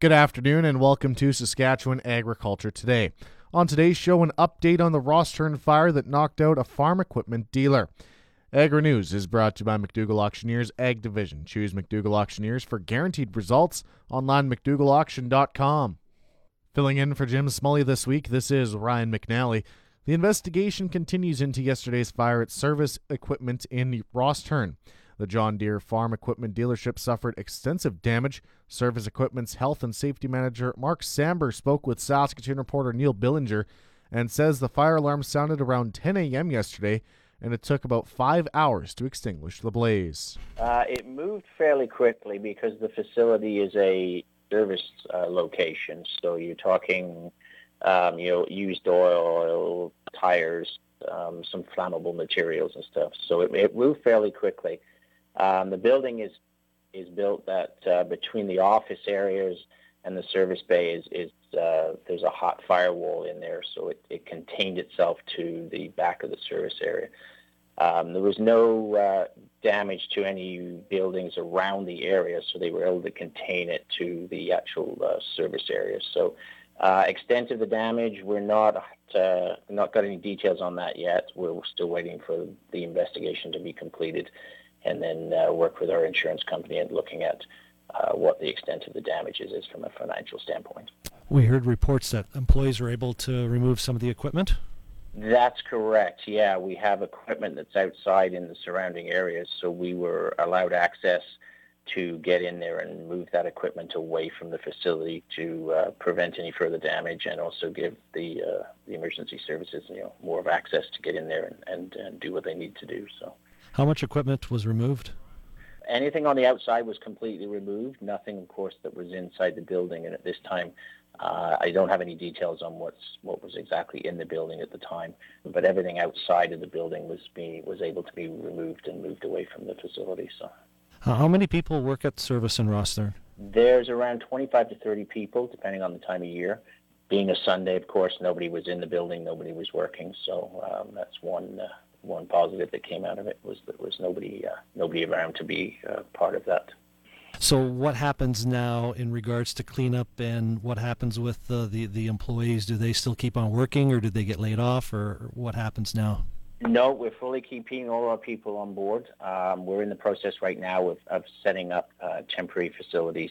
Good afternoon and welcome to Saskatchewan Agriculture Today. On today's show, an update on the Rosthern fire that knocked out a farm equipment dealer. Agri News is brought to you by McDougall Auctioneers Ag Division. Choose McDougall Auctioneers for guaranteed results online McDougallAuction.com. Filling in for Jim Smully this week, this is Ryan McNally. The investigation continues into yesterday's fire at Service Equipment in Rosthern. The John Deere Farm Equipment dealership suffered extensive damage. Service Equipment's health and safety manager Mark Samber spoke with Saskatoon reporter Neil Billinger and says the fire alarm sounded around 10 a.m. yesterday and it took about five hours to extinguish the blaze. Uh, it moved fairly quickly because the facility is a service uh, location. So you're talking, um, you know, used oil, tires, um, some flammable materials and stuff. So it, it moved fairly quickly. Um, the building is is built that uh, between the office areas and the service bay is, is uh, there's a hot firewall in there, so it, it contained itself to the back of the service area. Um, there was no uh, damage to any buildings around the area, so they were able to contain it to the actual uh, service area. So, uh, extent of the damage, we're not uh, not got any details on that yet. We're still waiting for the investigation to be completed and then uh, work with our insurance company and looking at uh, what the extent of the damages is from a financial standpoint. We heard reports that employees were able to remove some of the equipment. That's correct. Yeah, we have equipment that's outside in the surrounding areas, so we were allowed access to get in there and move that equipment away from the facility to uh, prevent any further damage and also give the uh, the emergency services you know more of access to get in there and, and, and do what they need to do. So. How much equipment was removed? Anything on the outside was completely removed. Nothing, of course, that was inside the building. And at this time, uh, I don't have any details on what's what was exactly in the building at the time. But everything outside of the building was be was able to be removed and moved away from the facility. So. How many people work at Service in Rosthern? There's around 25 to 30 people, depending on the time of year. Being a Sunday, of course, nobody was in the building, nobody was working, so um, that's one uh, one positive that came out of it was that there was nobody uh, nobody around to be uh, part of that. So what happens now in regards to cleanup and what happens with uh, the the employees? Do they still keep on working, or do they get laid off, or what happens now? No, we're fully keeping all our people on board. Um, we're in the process right now of, of setting up uh, temporary facilities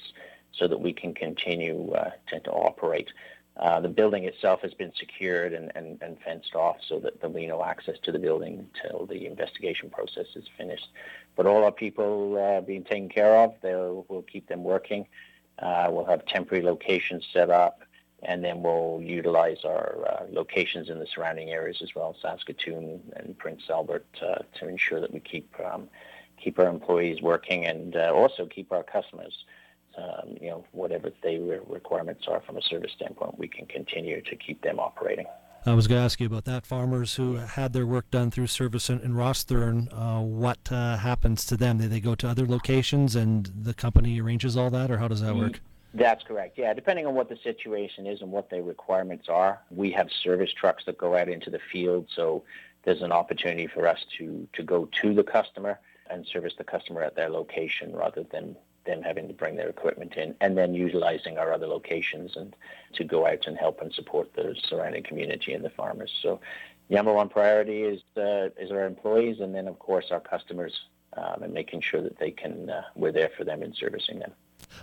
so that we can continue uh, to, operate. Uh, the building itself has been secured and, and, and, fenced off so that there'll be no access to the building until the investigation process is finished. But all our people uh, being taken care of, we'll keep them working. Uh, we'll have temporary locations set up, and then we'll utilize our uh, locations in the surrounding areas as well, Saskatoon and Prince Albert, uh, to ensure that we keep um, keep our employees working and uh, also keep our customers um, you know, whatever the requirements are from a service standpoint, we can continue to keep them operating. I was going to ask you about that. Farmers who had their work done through service in, in Rosthern, uh, what uh, happens to them? Do they go to other locations and the company arranges all that, or how does that work? That's correct. Yeah, depending on what the situation is and what the requirements are, we have service trucks that go out into the field. So there's an opportunity for us to to go to the customer and service the customer at their location rather than them having to bring their equipment in, and then utilizing our other locations and to go out and help and support the surrounding community and the farmers. So, the number one priority is uh, is our employees, and then of course our customers, um, and making sure that they can uh, we're there for them in servicing them.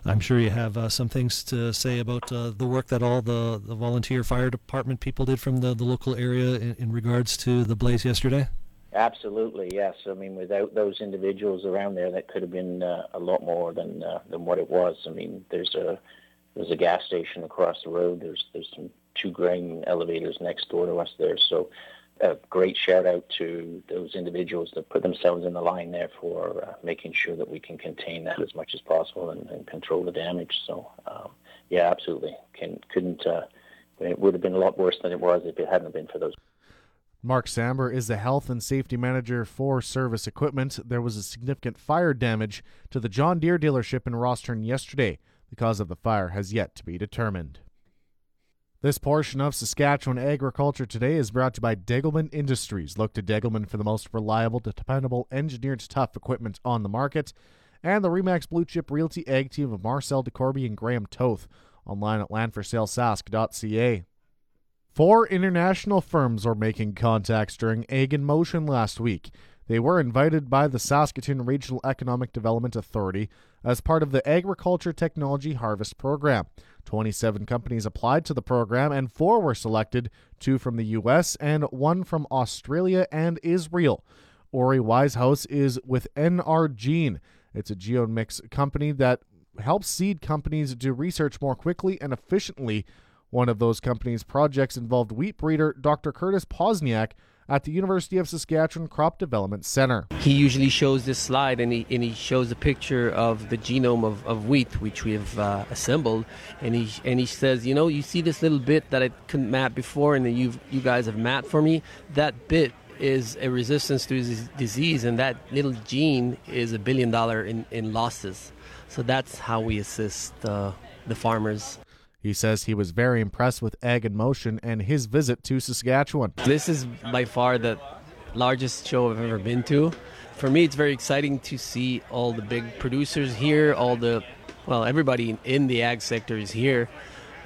I'm sure you have uh, some things to say about uh, the work that all the, the volunteer fire department people did from the, the local area in, in regards to the blaze yesterday. Absolutely, yes. I mean, without those individuals around there, that could have been uh, a lot more than uh, than what it was. I mean, there's a there's a gas station across the road. There's there's some two grain elevators next door to us there. So, a great shout out to those individuals that put themselves in the line there for uh, making sure that we can contain that as much as possible and, and control the damage. So, um, yeah, absolutely, can couldn't. Uh, it would have been a lot worse than it was if it hadn't been for those. Mark Samber is the health and safety manager for service equipment. There was a significant fire damage to the John Deere dealership in Rosthern yesterday. The cause of the fire has yet to be determined. This portion of Saskatchewan Agriculture Today is brought to you by Degelman Industries. Look to Degelman for the most reliable, dependable, engineered tough equipment on the market. And the Remax Blue Chip Realty Ag team of Marcel DeCorby and Graham Toth. online at landforsalesask.ca. Four international firms were making contacts during Ag in Motion last week. They were invited by the Saskatoon Regional Economic Development Authority as part of the Agriculture Technology Harvest Program. 27 companies applied to the program, and four were selected two from the U.S. and one from Australia and Israel. Ori Wisehouse is with NRGene. It's a genomics company that helps seed companies do research more quickly and efficiently one of those companies' projects involved wheat breeder Dr. Curtis Pozniak at the University of Saskatchewan Crop Development Center. He usually shows this slide and he, and he shows a picture of the genome of, of wheat, which we have uh, assembled. And he, and he says, You know, you see this little bit that I couldn't map before and you you guys have mapped for me? That bit is a resistance to disease, and that little gene is a billion dollar in, in losses. So that's how we assist uh, the farmers. He says he was very impressed with Ag in Motion and his visit to Saskatchewan. This is by far the largest show I've ever been to. For me, it's very exciting to see all the big producers here, all the, well, everybody in the ag sector is here,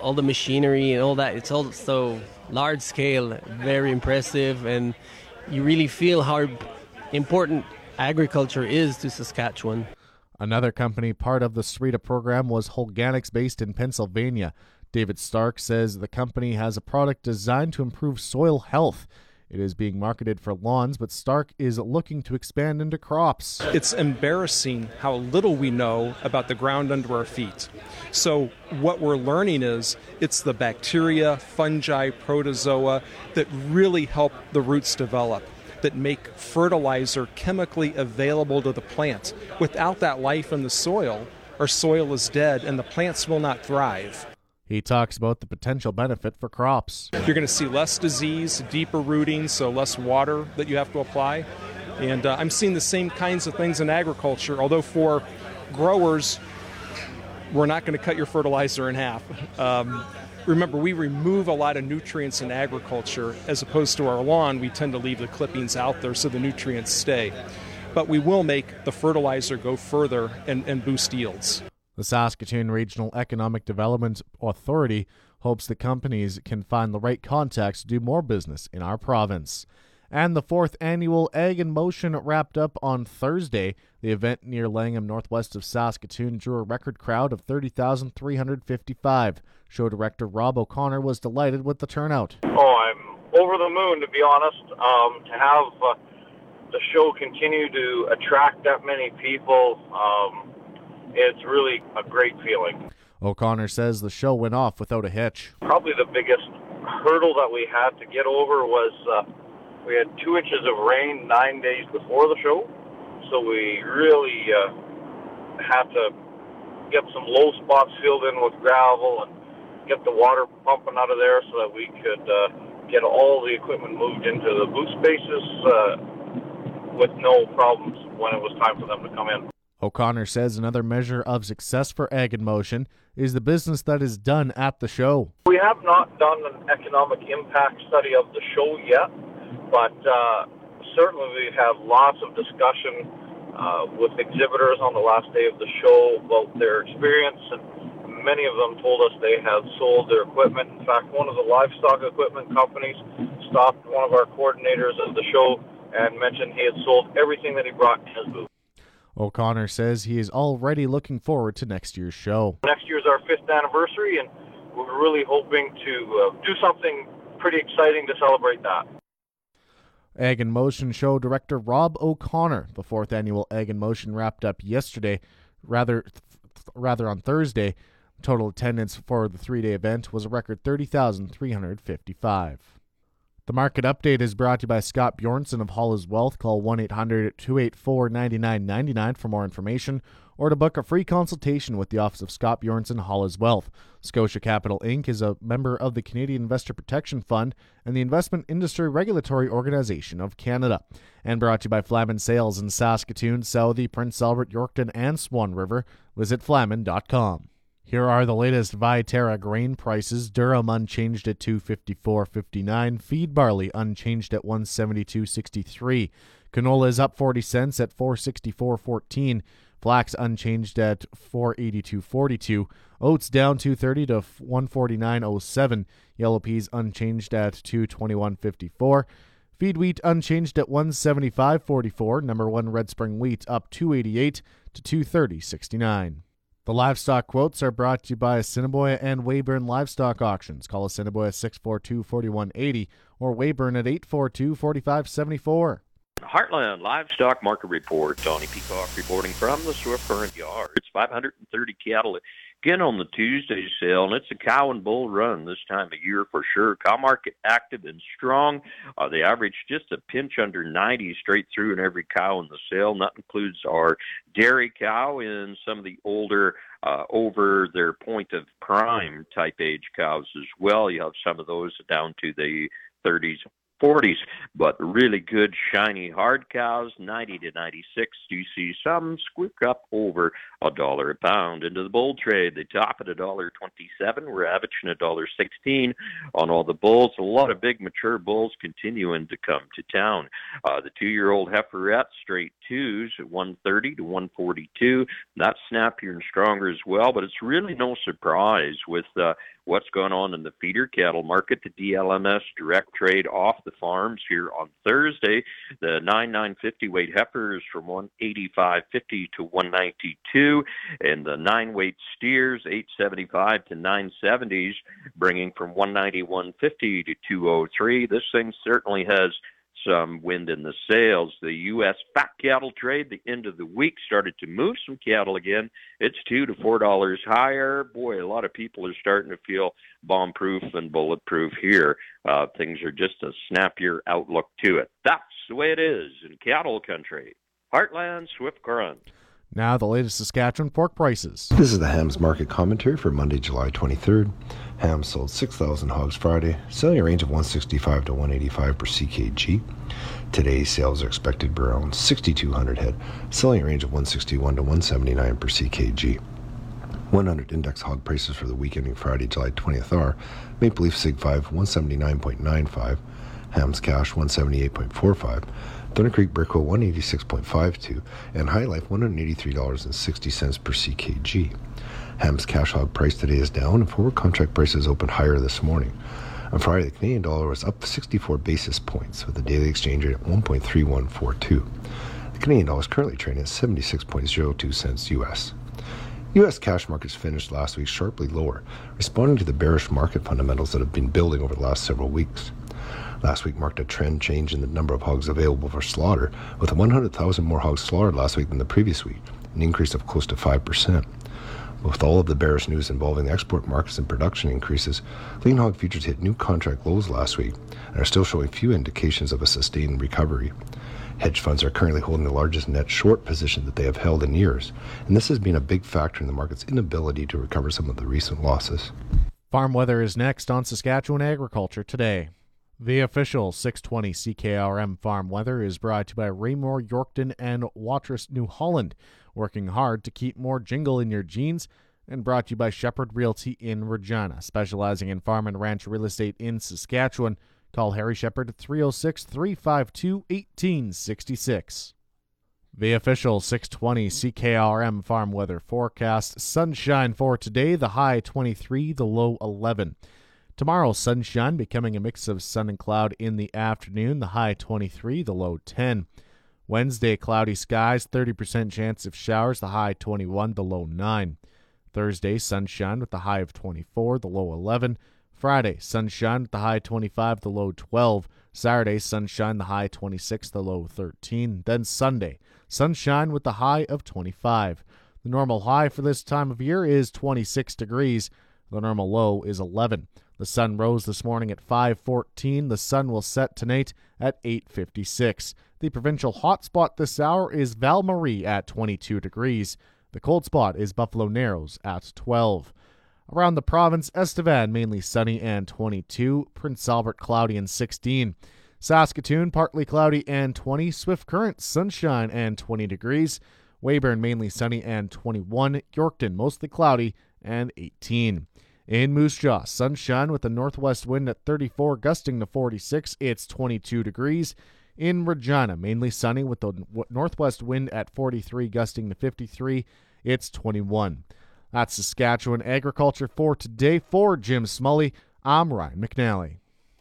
all the machinery and all that. It's all so large scale, very impressive, and you really feel how important agriculture is to Saskatchewan. Another company part of the SREDA program was Holganix based in Pennsylvania. David Stark says the company has a product designed to improve soil health. It is being marketed for lawns, but Stark is looking to expand into crops. It's embarrassing how little we know about the ground under our feet. So, what we're learning is it's the bacteria, fungi, protozoa that really help the roots develop that make fertilizer chemically available to the plant. Without that life in the soil, our soil is dead and the plants will not thrive. He talks about the potential benefit for crops. You're going to see less disease, deeper rooting, so less water that you have to apply. And uh, I'm seeing the same kinds of things in agriculture, although for growers, we're not going to cut your fertilizer in half. Um, remember, we remove a lot of nutrients in agriculture as opposed to our lawn. We tend to leave the clippings out there so the nutrients stay. But we will make the fertilizer go further and, and boost yields. The Saskatoon Regional Economic Development Authority hopes the companies can find the right contacts to do more business in our province and the fourth annual Ag in Motion wrapped up on Thursday. The event near Langham, northwest of Saskatoon, drew a record crowd of 30,355. Show director Rob O'Connor was delighted with the turnout. Oh, I'm over the moon, to be honest. Um, to have uh, the show continue to attract that many people, um, it's really a great feeling. O'Connor says the show went off without a hitch. Probably the biggest hurdle that we had to get over was. Uh, we had two inches of rain nine days before the show, so we really uh, had to get some low spots filled in with gravel and get the water pumping out of there so that we could uh, get all the equipment moved into the booth spaces uh, with no problems when it was time for them to come in. O'Connor says another measure of success for Ag in Motion is the business that is done at the show. We have not done an economic impact study of the show yet. But uh, certainly we have lots of discussion uh, with exhibitors on the last day of the show about their experience, and many of them told us they have sold their equipment. In fact, one of the livestock equipment companies stopped one of our coordinators at the show and mentioned he had sold everything that he brought in his booth. O'Connor says he is already looking forward to next year's show. Next year's our fifth anniversary, and we're really hoping to uh, do something pretty exciting to celebrate that. Ag in Motion show director Rob O'Connor. The fourth annual Ag in Motion wrapped up yesterday, rather rather on Thursday. Total attendance for the three-day event was a record 30,355. The market update is brought to you by Scott Bjornson of Hollis Wealth. Call 1 800 284 9999 for more information or to book a free consultation with the Office of Scott Bjornson Hollis Wealth. Scotia Capital Inc. is a member of the Canadian Investor Protection Fund and the Investment Industry Regulatory Organization of Canada. And brought to you by Flaman Sales in Saskatoon, Southey, Prince Albert, Yorkton, and Swan River. Visit flaman.com. Here are the latest Viterra grain prices. Durum unchanged at 254.59. Feed barley unchanged at 172.63. Canola is up 40 cents at 464.14. Flax unchanged at 482.42. Oats down 230 to 149.07. Yellow peas unchanged at 221.54. Feed wheat unchanged at 175.44. Number one red spring wheat up 288 to 230.69. The livestock quotes are brought to you by Assiniboia and Weyburn Livestock Auctions. Call Assiniboia 642 4180 or Weyburn at 842 4574. Heartland Livestock Market Report. Tony Peacock reporting from the Swift Current Yard. It's 530 cattle again on the Tuesday sale, and it's a cow and bull run this time of year for sure. Cow market active and strong. Uh, they average just a pinch under 90 straight through in every cow in the sale, and that includes our dairy cow and some of the older uh, over their point of prime type age cows as well. You have some of those down to the 30s 40s, but really good, shiny, hard cows, 90 to 96. You see some squeak up over a dollar a pound into the bull trade. They top at a dollar 27. We're averaging a dollar 16 on all the bulls. A lot of big mature bulls continuing to come to town. Uh, the two-year-old heiferette straight twos at 130 to 142. That's snappier and stronger as well, but it's really no surprise with uh, what's going on in the feeder cattle market. The DLMS direct trade off the farms here on Thursday. The 9950 weight heifers from 185.50 to 192, and the nine weight steers 875 to 970s, bringing from 191.50 to 203. This thing certainly has some wind in the sails. The U.S. fat cattle trade, the end of the week, started to move some cattle again. It's two to four dollars higher. Boy, a lot of people are starting to feel bomb-proof and bulletproof here. Uh, things are just a snappier outlook to it. That's the way it is in cattle country. Heartland Swift Current. Now, the latest Saskatchewan pork prices. This is the hams market commentary for Monday, July 23rd. Hams sold 6,000 hogs Friday, selling a range of 165 to 185 per ckg. Today's sales are expected to be around 6,200 head, selling a range of 161 to 179 per ckg. 100 index hog prices for the week ending Friday, July 20th are Maple Leaf Sig 5 179.95, Hams Cash 178.45, Thunder Creek Brickle 186.52, and HyLife $183.60 per ckg. Ham's cash hog price today is down, and forward contract prices opened higher this morning. On Friday, the Canadian dollar was up 64 basis points, with the daily exchange rate at 1.3142. The Canadian dollar is currently trading at 76.02 cents US. U.S. cash markets finished last week sharply lower, responding to the bearish market fundamentals that have been building over the last several weeks. Last week marked a trend change in the number of hogs available for slaughter, with 100,000 more hogs slaughtered last week than the previous week, an increase of close to 5%. With all of the bearish news involving the export markets and production increases, lean hog futures hit new contract lows last week and are still showing few indications of a sustained recovery. Hedge funds are currently holding the largest net short position that they have held in years, and this has been a big factor in the market's inability to recover some of the recent losses. Farm weather is next on Saskatchewan Agriculture today. The official 620 CKRM farm weather is brought to you by Raymore, Yorkton, and Watrous, New Holland, working hard to keep more jingle in your jeans, and brought to you by Shepherd Realty in Regina, specializing in farm and ranch real estate in Saskatchewan. Call Harry Shepherd at 306 352 1866. The official 620 CKRM farm weather forecast sunshine for today, the high 23, the low 11. Tomorrow, sunshine becoming a mix of sun and cloud in the afternoon, the high 23, the low 10. Wednesday, cloudy skies, 30% chance of showers, the high 21, the low 9. Thursday, sunshine with the high of 24, the low 11. Friday, sunshine with the high 25, the low 12. Saturday, sunshine, the high 26, the low 13. Then Sunday, sunshine with the high of 25. The normal high for this time of year is 26 degrees. The normal low is 11. The sun rose this morning at 5:14. The sun will set tonight at 8:56. The provincial hotspot this hour is Val Marie at 22 degrees. The cold spot is Buffalo Narrows at 12. Around the province, Estevan mainly sunny and 22, Prince Albert cloudy and 16. Saskatoon partly cloudy and 20, Swift Current sunshine and 20 degrees. Weyburn mainly sunny and 21, Yorkton mostly cloudy and 18. In Moose Jaw, sunshine with a northwest wind at 34, gusting to 46. It's 22 degrees. In Regina, mainly sunny with the northwest wind at 43, gusting to 53. It's 21. That's Saskatchewan agriculture for today. For Jim Smully, I'm Ryan McNally.